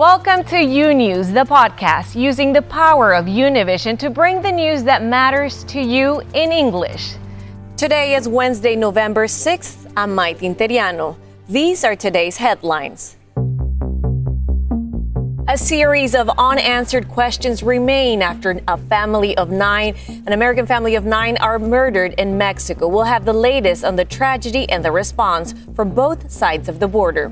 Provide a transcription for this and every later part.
Welcome to U News, the podcast using the power of Univision to bring the news that matters to you in English. Today is Wednesday, November 6th. I'm Mike Interiano. These are today's headlines. A series of unanswered questions remain after a family of nine, an American family of nine, are murdered in Mexico. We'll have the latest on the tragedy and the response from both sides of the border.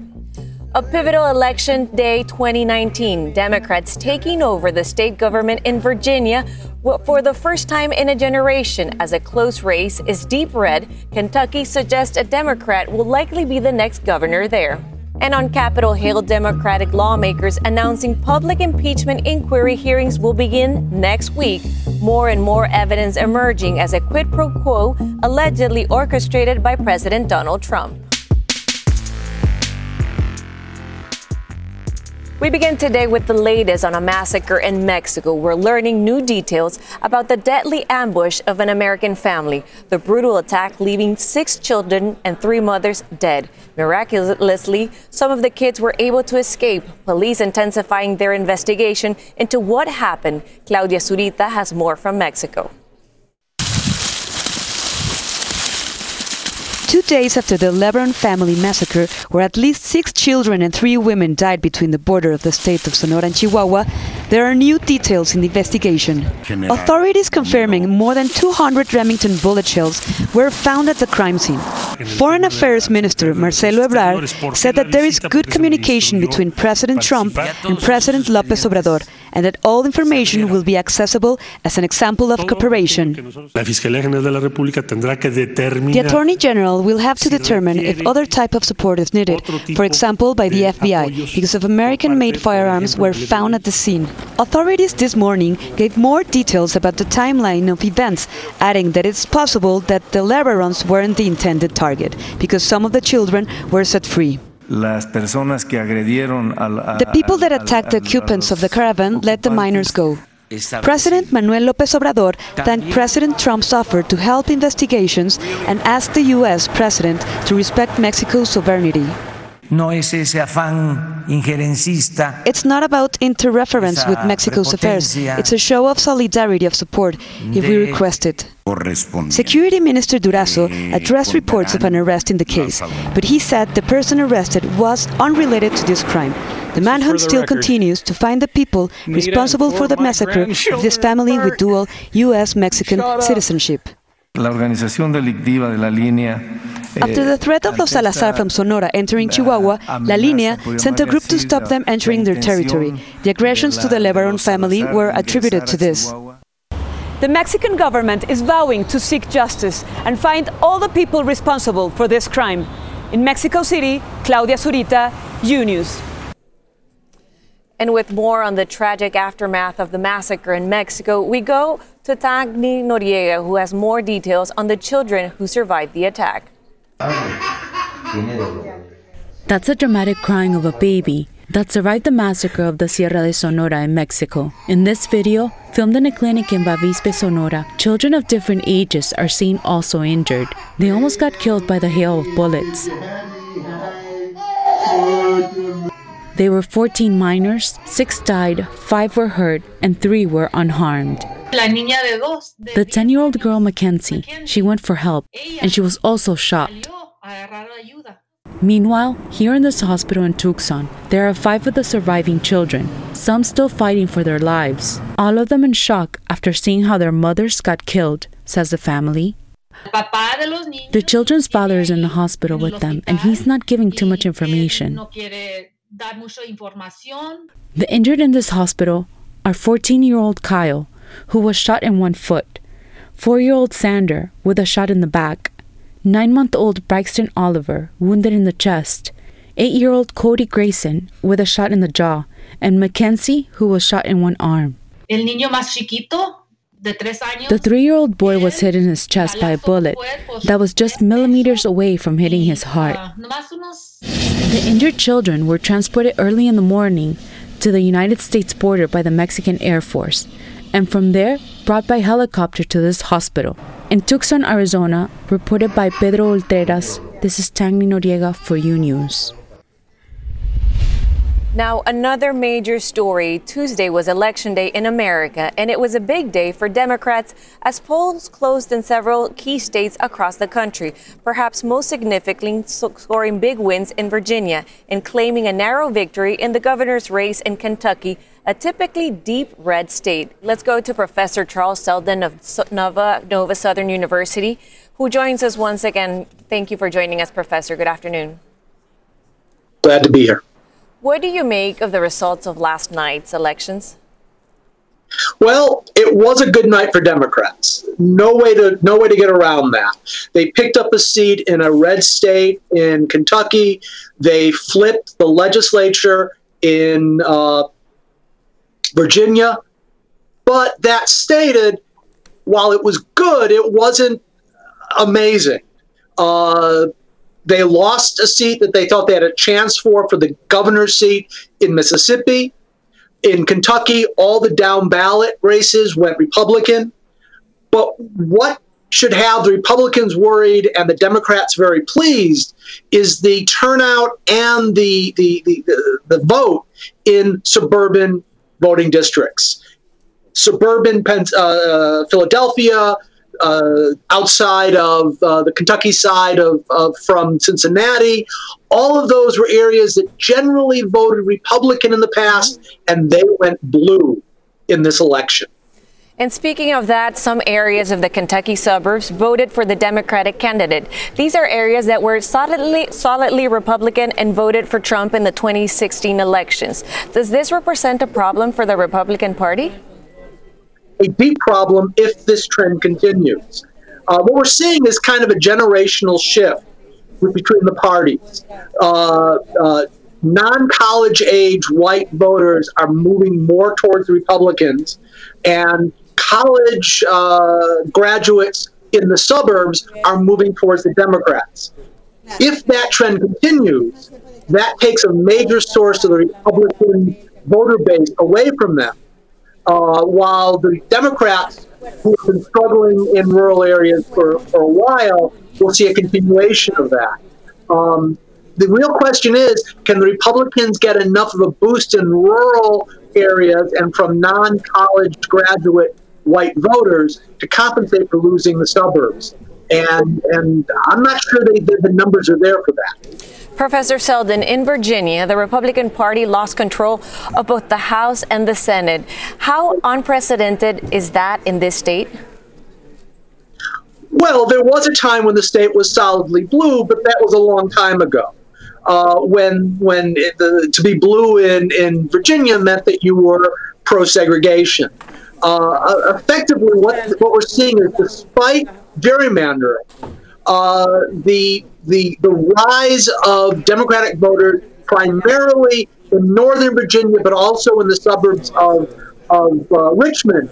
A pivotal election day 2019. Democrats taking over the state government in Virginia for the first time in a generation as a close race is deep red. Kentucky suggests a Democrat will likely be the next governor there. And on Capitol Hill, Democratic lawmakers announcing public impeachment inquiry hearings will begin next week. More and more evidence emerging as a quid pro quo allegedly orchestrated by President Donald Trump. We begin today with the latest on a massacre in Mexico. We're learning new details about the deadly ambush of an American family. The brutal attack leaving six children and three mothers dead. Miraculously, some of the kids were able to escape. Police intensifying their investigation into what happened. Claudia Zurita has more from Mexico. Two days after the Lebaron family massacre, where at least six children and three women died between the border of the state of Sonora and Chihuahua, there are new details in the investigation. Authorities confirming more than 200 Remington bullet shells were found at the crime scene. Foreign Affairs Minister Marcelo Ebrard said that there is good communication between President Trump and President Lopez Obrador and that all information will be accessible as an example of cooperation. The Attorney General will have to determine if other type of support is needed, for example by the FBI, because of American-made firearms were found at the scene. Authorities this morning gave more details about the timeline of events, adding that it's possible that the Lebarons weren't the intended target, because some of the children were set free. The people that attacked the occupants of the caravan let the minors go. President Manuel López Obrador thanked President Trump's offer to help investigations and asked the U.S. president to respect Mexico's sovereignty. No es ese afán injerencista. It's not about interference with Mexico's affairs. It's a show of solidarity of support if we request it. Security Minister Durazo addressed reports of an arrest in the case, but he said the person arrested was unrelated to this crime. The manhunt still continues to find the people responsible for the massacre of this family with dual U.S. Mexican citizenship. La organización delictiva de la línea after the threat of los Salazar from Sonora entering Chihuahua, La Línea sent a group to stop them entering their territory. The aggressions to the Lebaron family were attributed to this. The Mexican government is vowing to seek justice and find all the people responsible for this crime. In Mexico City, Claudia Zurita, U News. And with more on the tragic aftermath of the massacre in Mexico, we go to Tagni Noriega, who has more details on the children who survived the attack. That's a dramatic crying of a baby that survived the massacre of the Sierra de Sonora in Mexico. In this video, filmed in a clinic in Bavispe, Sonora, children of different ages are seen also injured. They almost got killed by the hail of bullets. They were 14 minors, 6 died, 5 were hurt, and 3 were unharmed. The 10 year old girl Mackenzie, she went for help, and she was also shot. Meanwhile, here in this hospital in Tucson, there are five of the surviving children, some still fighting for their lives. All of them in shock after seeing how their mothers got killed, says the family. The children's father is in the hospital with them, and he's not giving too much information. The injured in this hospital are 14 year old Kyle, who was shot in one foot, 4 year old Sander with a shot in the back, 9 month old Braxton Oliver wounded in the chest, 8 year old Cody Grayson with a shot in the jaw, and Mackenzie, who was shot in one arm. The three year old boy was hit in his chest by a bullet that was just millimeters away from hitting his heart. The injured children were transported early in the morning to the United States border by the Mexican Air Force, and from there brought by helicopter to this hospital. In Tucson, Arizona, reported by Pedro Ultreras, this is Tangni Noriega for U News. Now, another major story. Tuesday was election day in America, and it was a big day for Democrats as polls closed in several key states across the country, perhaps most significantly scoring big wins in Virginia and claiming a narrow victory in the governor's race in Kentucky, a typically deep red state. Let's go to Professor Charles Zelden of Nova, Nova Southern University, who joins us once again. Thank you for joining us, Professor. Good afternoon. Glad to be here. What do you make of the results of last night's elections? Well, it was a good night for Democrats. No way to no way to get around that. They picked up a seat in a red state in Kentucky. They flipped the legislature in uh, Virginia. But that stated, while it was good, it wasn't amazing. Uh, they lost a seat that they thought they had a chance for for the governor's seat in Mississippi. In Kentucky, all the down ballot races went Republican. But what should have the Republicans worried and the Democrats very pleased is the turnout and the, the, the, the, vote in suburban voting districts. Suburban uh, Philadelphia, uh, outside of uh, the Kentucky side of, of, from Cincinnati. All of those were areas that generally voted Republican in the past, and they went blue in this election. And speaking of that, some areas of the Kentucky suburbs voted for the Democratic candidate. These are areas that were solidly, solidly Republican and voted for Trump in the 2016 elections. Does this represent a problem for the Republican Party? A deep problem if this trend continues. Uh, what we're seeing is kind of a generational shift between the parties. Uh, uh, non college age white voters are moving more towards Republicans, and college uh, graduates in the suburbs are moving towards the Democrats. If that trend continues, that takes a major source of the Republican voter base away from them. Uh, while the Democrats, who have been struggling in rural areas for, for a while, will see a continuation of that. Um, the real question is can the Republicans get enough of a boost in rural areas and from non college graduate white voters to compensate for losing the suburbs? And, and I'm not sure they, the numbers are there for that. Professor Zelden, in Virginia, the Republican Party lost control of both the House and the Senate. How unprecedented is that in this state? Well, there was a time when the state was solidly blue, but that was a long time ago. Uh, when when it, the, to be blue in, in Virginia meant that you were pro segregation. Uh, effectively, what, what we're seeing is despite gerrymandering, uh, the the the rise of Democratic voters, primarily in Northern Virginia, but also in the suburbs of of uh, Richmond,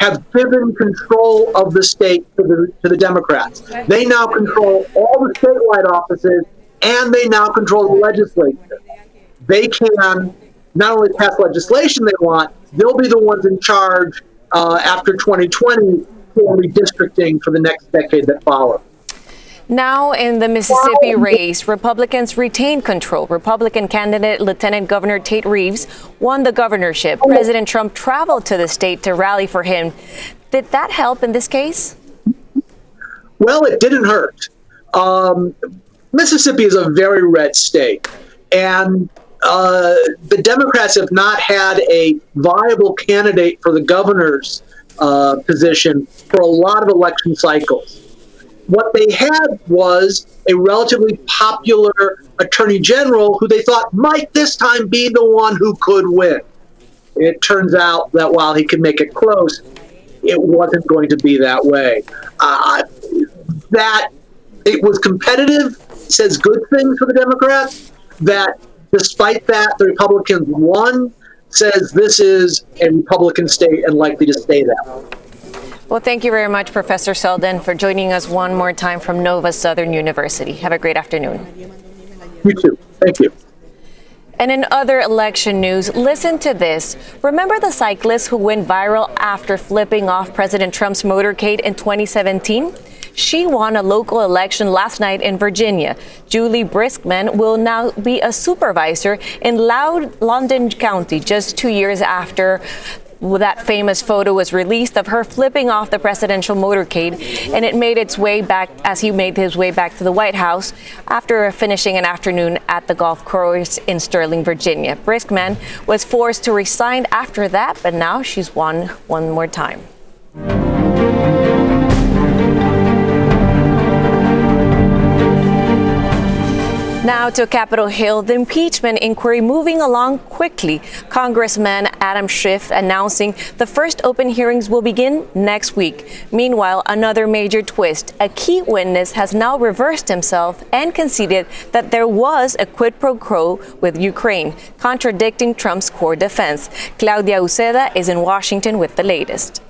have given control of the state to the to the Democrats. They now control all the statewide offices, and they now control the legislature. They can not only pass legislation they want, they'll be the ones in charge uh, after 2020 for redistricting for the next decade that follows. Now, in the Mississippi race, Republicans retained control. Republican candidate Lieutenant Governor Tate Reeves won the governorship. President Trump traveled to the state to rally for him. Did that help in this case? Well, it didn't hurt. Um, Mississippi is a very red state, and uh, the Democrats have not had a viable candidate for the governor's uh, position for a lot of election cycles what they had was a relatively popular attorney general who they thought might this time be the one who could win. It turns out that while he could make it close, it wasn't going to be that way. Uh, that it was competitive says good things for the Democrats. That despite that, the Republicans won says this is a Republican state and likely to stay that way. Well, thank you very much, Professor Zelden, for joining us one more time from Nova Southern University. Have a great afternoon. You too. Thank you. And in other election news, listen to this. Remember the cyclist who went viral after flipping off President Trump's motorcade in 2017? She won a local election last night in Virginia. Juli Briskman will now be a supervisor in Loud Loudoun County just two years after that famous photo was released of her flipping off the presidential motorcade, and it made its way back as he made his way back to the White House after finishing an afternoon at the golf course in Sterling, Virginia. Briskman was forced to resign after that, but now she's won one more time. Now to Capitol Hill, the impeachment inquiry moving along quickly. Congressman Adam Schiff announcing the first open hearings will begin next week. Meanwhile, another major twist. A key witness has now reversed himself and conceded that there was a quid pro quo with Ukraine, contradicting Trump's core defense. Claudia Uceda is in Washington with the latest.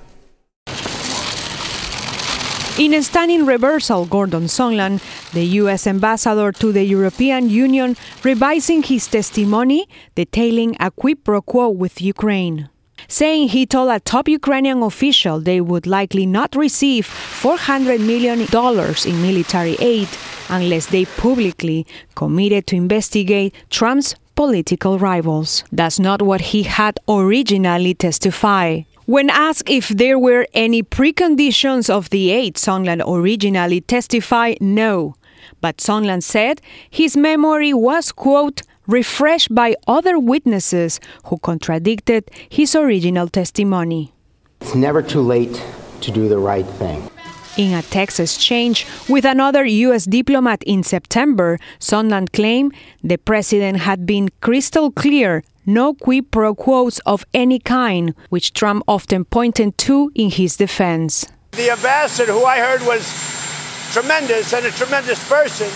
In a stunning reversal, Gordon Sondland, the U.S. ambassador to the European Union, revising his testimony detailing a quid pro quo with Ukraine saying he told a top Ukrainian official they would likely not receive $400 million in military aid unless they publicly committed to investigate Trump's political rivals. That's not what he had originally testified. When asked if there were any preconditions of the aid, Sondland originally testified no. But Sondland said his memory was, quote, refreshed by other witnesses who contradicted his original testimony. It's never too late to do the right thing. In a text exchange with another U.S. diplomat in September, Sondland claimed the president had been crystal clear no quid pro quos of any kind, which Trump often pointed to in his defense. The ambassador, who I heard was tremendous and a tremendous person,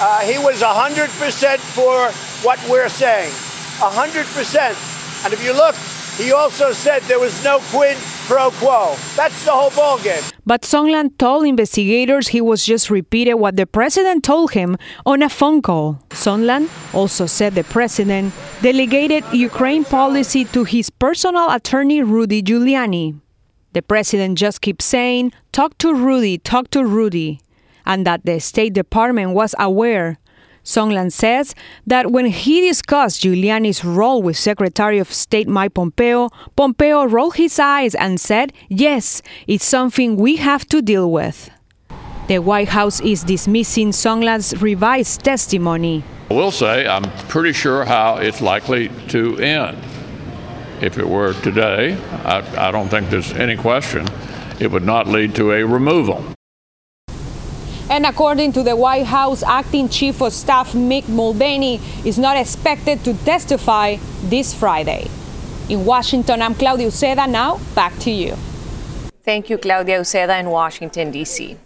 uh, he was 100% for what we're saying. 100%. And if you look, he also said there was no quid pro quo. That's the whole ballgame. But Sondland told investigators he was just repeating what the president told him on a phone call. Sondland also said the president delegated Ukraine policy to his personal attorney Rudy Giuliani. The president just keeps saying, talk to Rudy, talk to Rudy, and that the State Department was aware Sondland says that when he discussed Giuliani's role with Secretary of State Mike Pompeo, Pompeo rolled his eyes and said, Yes, it's something we have to deal with. The White House is dismissing Sondland's revised testimony. I will say I'm pretty sure how it's likely to end. If it were today, I, I don't think there's any question it would not lead to a removal. And according to the White House, acting chief of staff Mick Mulvaney is not expected to testify this Friday. In Washington, I'm Claudia Uceda. Now, back to you. Thank you, Claudia Uceda in Washington, D.C.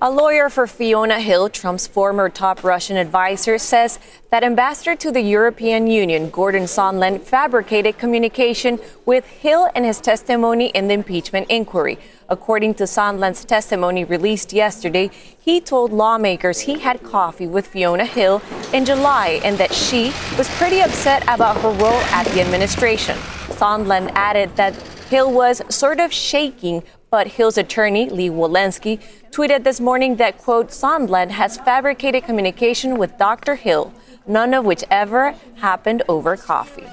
A lawyer for Fiona Hill, Trump's former top Russian advisor, says that ambassador to the European Union, Gordon Sondland, fabricated communication with Hill in his testimony in the impeachment inquiry. According to Sondland's testimony released yesterday, he told lawmakers he had coffee with Fiona Hill in July and that she was pretty upset about her role at the administration. Sondland added that Hill was sort of shaking but Hill's attorney, Lee Wolosky, tweeted this morning that, quote, Sondland has fabricated communication with Dr. Hill, none of which ever happened over coffee.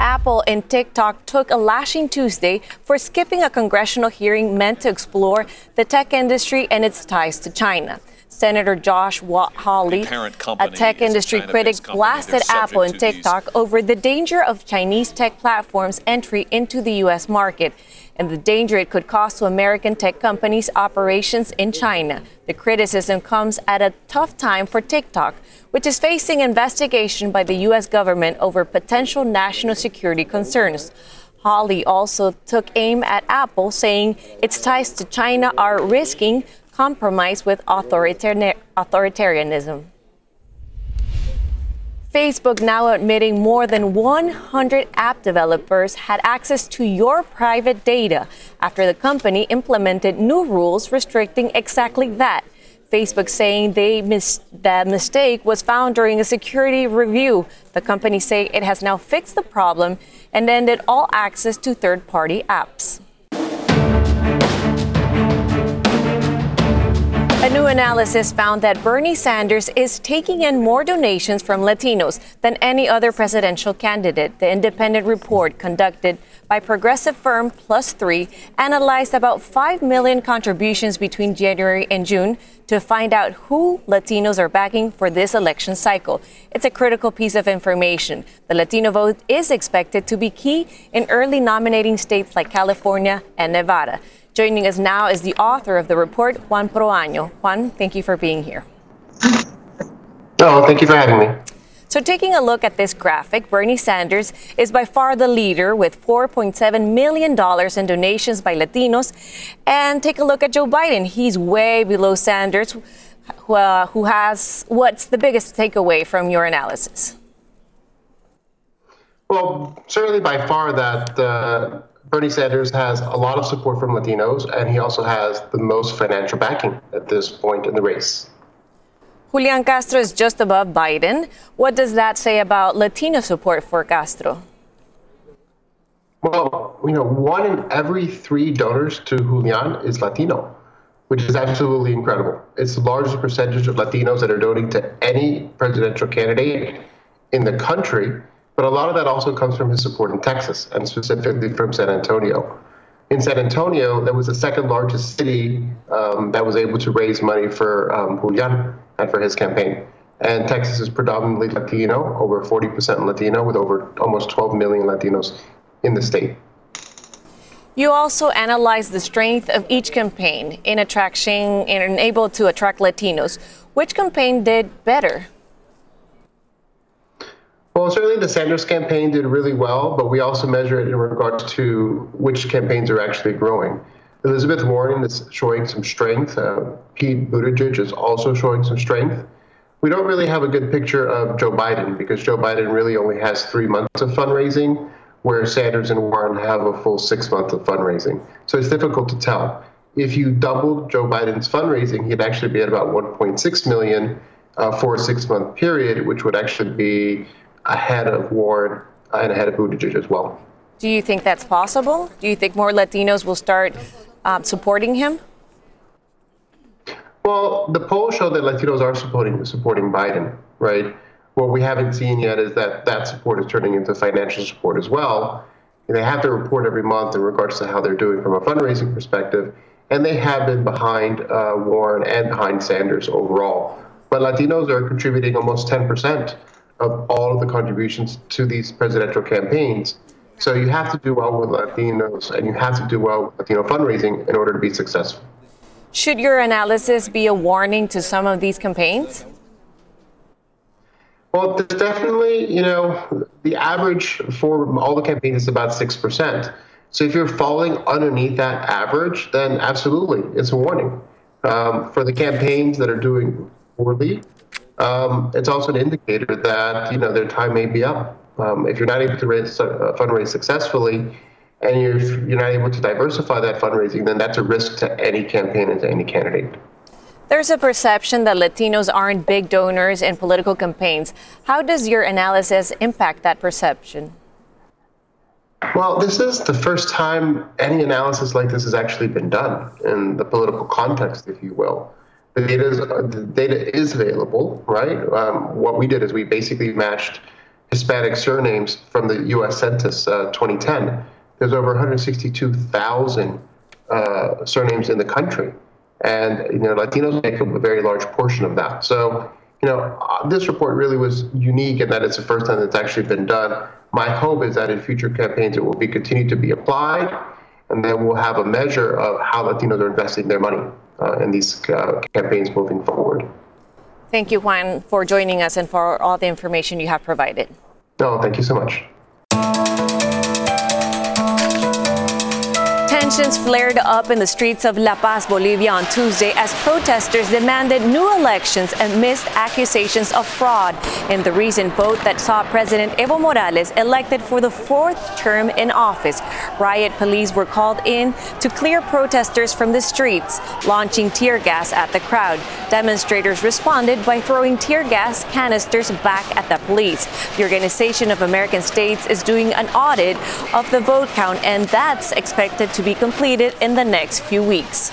Apple and TikTok took a lashing Tuesday for skipping a congressional hearing meant to explore the tech industry and its ties to China. Senator Josh Hawley, a tech industry critic, blasted Apple and TikTok over the danger of Chinese tech platforms' entry into the U.S. market and the danger it could cause to American tech companies' operations in China. The criticism comes at a tough time for TikTok, which is facing investigation by the U.S. government over potential national security concerns. Hawley also took aim at Apple, saying its ties to China are risking compromise with authoritarianism. Facebook now admitting more than 100 app developers had access to your private data after the company implemented new rules restricting exactly that. Facebook saying they mis- that mistake was found during a security review. The company say it has now fixed the problem and ended all access to third-party apps. A new analysis found that Bernie Sanders is taking in more donations from Latinos than any other presidential candidate. The independent report conducted by progressive firm Plus Three analyzed about 5 million contributions between January and June to find out who Latinos are backing for this election cycle. It's a critical piece of information. The Latino vote is expected to be key in early nominating states like California and Nevada. Joining us now is the author of the report, Juan Proaño. Juan, thank you for being here. Oh, thank you for having me. So, taking a look at this graphic, Bernie Sanders is by far the leader with $4.7 million in donations by Latinos. And take a look at Joe Biden. He's way below Sanders, who, uh, who has what's the biggest takeaway from your analysis? Well, certainly by far that uh, Bernie Sanders has a lot of support from Latinos, and he also has the most financial backing at this point in the race. Julian Castro is just above Biden. What does that say about Latino support for Castro? Well, you know, one in every three donors to Julian is Latino, which is absolutely incredible. It's the largest percentage of Latinos that are donating to any presidential candidate in the country. But a lot of that also comes from his support in Texas, and specifically from San Antonio. In San Antonio, that was the second largest city um, that was able to raise money for um, Julian and for his campaign. And Texas is predominantly Latino, over 40% Latino, with over almost 12 million Latinos in the state. You also analyzed the strength of each campaign in attracting and able to attract Latinos. Which campaign did better? Well, certainly the Sanders campaign did really well, but we also measure it in regards to which campaigns are actually growing. Elizabeth Warren is showing some strength. Uh, Pete Buttigieg is also showing some strength. We don't really have a good picture of Joe Biden because Joe Biden really only has three months of fundraising, where Sanders and Warren have a full six months of fundraising. So it's difficult to tell. If you doubled Joe Biden's fundraising, he'd actually be at about 1.6 million uh, for a six-month period, which would actually be ahead of Warren and ahead of Buttigieg as well. Do you think that's possible? Do you think more Latinos will start um, supporting him? Well, the polls show that Latinos are supporting supporting Biden, right? What we haven't seen yet is that that support is turning into financial support as well. And they have to report every month in regards to how they're doing from a fundraising perspective, and they have been behind uh, Warren and behind Sanders overall. But Latinos are contributing almost 10 percent of all of the contributions to these presidential campaigns. So you have to do well with Latinos and you have to do well with Latino fundraising in order to be successful. Should your analysis be a warning to some of these campaigns? Well, definitely, you know, the average for all the campaigns is about 6%. So if you're falling underneath that average, then absolutely, it's a warning. Um, for the campaigns that are doing poorly, um, it's also an indicator that you know their time may be up. Um, if you're not able to raise, uh, fundraise successfully, and you're you're not able to diversify that fundraising, then that's a risk to any campaign and to any candidate. There's a perception that Latinos aren't big donors in political campaigns. How does your analysis impact that perception? Well, this is the first time any analysis like this has actually been done in the political context, if you will the data is, the data is available, right? Um, what we did is we basically matched Hispanic surnames from the U.S. Census uh, 2010. There's over 162,000 uh, surnames in the country, and you know Latinos make up a very large portion of that. So you know uh, this report really was unique in that it's the first time that's actually been done. My hope is that in future campaigns it will be continued to be applied, and then we'll have a measure of how Latinos are investing their money in these uh, campaigns moving forward. Thank you, Juan, for joining us and for all the information you have provided. No, thank you so much. Tensions flared up in the streets of La Paz, Bolivia on Tuesday as protesters demanded new elections amidst accusations of fraud in the recent vote that saw President Evo Morales elected for the fourth term in office. Riot police were called in to clear protesters from the streets, launching tear gas at the crowd. Demonstrators responded by throwing tear gas canisters back at the police. The Organization of American States is doing an audit of the vote count, and that's expected to be completed in the next few weeks.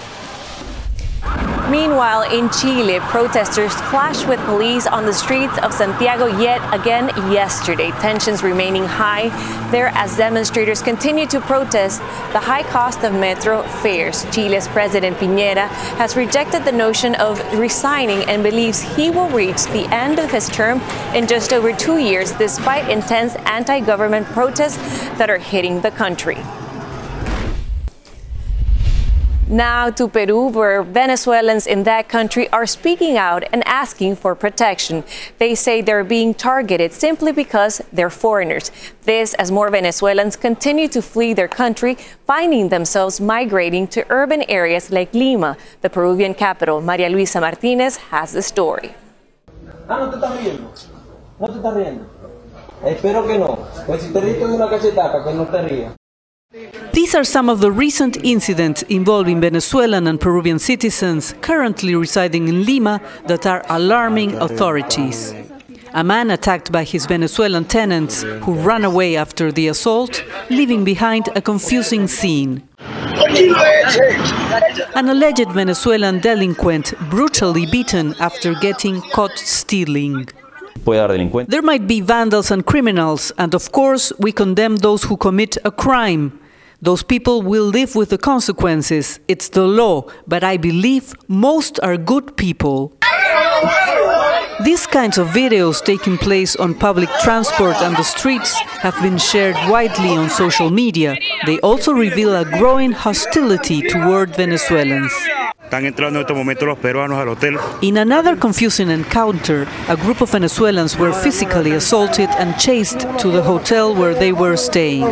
Meanwhile, in Chile, protesters clashed with police on the streets of Santiago yet again yesterday. Tensions remaining high there as demonstrators continue to protest the high cost of metro fares. Chile's President Piñera has rejected the notion of resigning and believes he will reach the end of his term in just over two years, despite intense anti government protests that are hitting the country. Now to Peru, where Venezuelans in that country are speaking out and asking for protection. They say they're being targeted simply because they're foreigners. This as more Venezuelans continue to flee their country, finding themselves migrating to urban areas like Lima, the Peruvian capital. Maria Luisa Martinez has the story. Ah. Espero que no. Pues si te una cachetada, que no te rías. These are some of the recent incidents involving Venezuelan and Peruvian citizens currently residing in Lima that are alarming authorities. A man attacked by his Venezuelan tenants who ran away after the assault, leaving behind a confusing scene. An alleged Venezuelan delinquent brutally beaten after getting caught stealing. There might be vandals and criminals, and of course, we condemn those who commit a crime. Those people will live with the consequences. It's the law, but I believe most are good people. These kinds of videos taking place on public transport and the streets have been shared widely on social media. They also reveal a growing hostility toward Venezuelans. In another confusing encounter, a group of Venezuelans were physically assaulted and chased to the hotel where they were staying.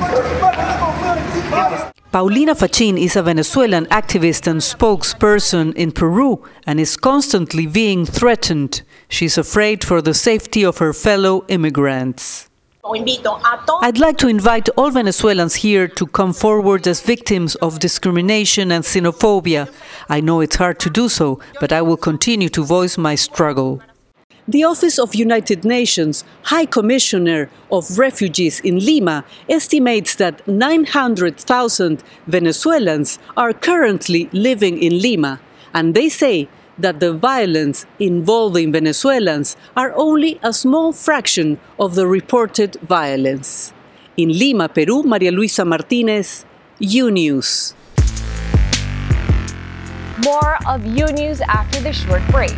Paulina Fachin is a Venezuelan activist and spokesperson in Peru and is constantly being threatened. She's afraid for the safety of her fellow immigrants. I'd like to invite all Venezuelans here to come forward as victims of discrimination and xenophobia. I know it's hard to do so, but I will continue to voice my struggle. The Office of United Nations High Commissioner of Refugees in Lima estimates that 900,000 Venezuelans are currently living in Lima, and they say that the violence involving Venezuelans are only a small fraction of the reported violence. In Lima, Peru, Maria Luisa Martinez, U News. More of U News after the short break.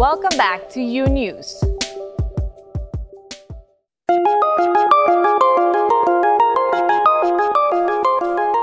Welcome back to U News.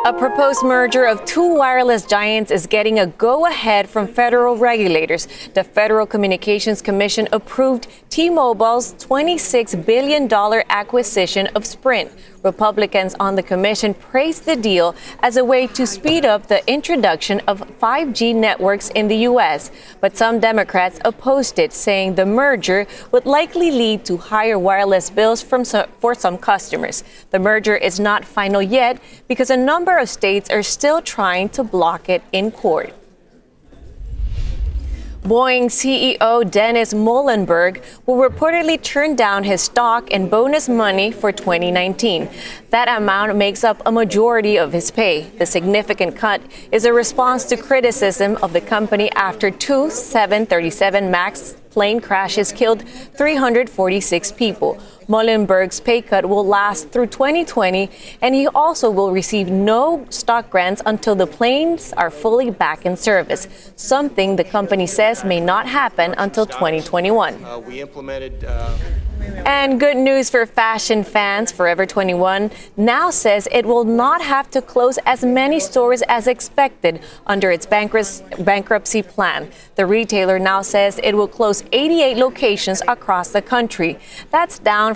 A proposed merger of two wireless giants is getting a go ahead from federal regulators. The Federal Communications Commission approved T Mobile's $26 billion acquisition of Sprint. Republicans on the commission praised the deal as a way to speed up the introduction of 5G networks in the U.S. But some Democrats opposed it, saying the merger would likely lead to higher wireless bills from for some customers. The merger is not final yet because a number of states are still trying to block it in court. Boeing CEO Dennis Muilenburg will reportedly turn down his stock and bonus money for 2019. That amount makes up a majority of his pay. The significant cut is a response to criticism of the company after two 737 MAX plane crashes killed 346 people. Muilenburg's pay cut will last through 2020, and he also will receive no stock grants until the planes are fully back in service, something the company says may not happen until 2021. Uh, we implemented. Uh and good news for fashion fans. Forever 21 now says it will not have to close as many stores as expected under its bankruptcy plan. The retailer now says it will close 88 locations across the country. That's down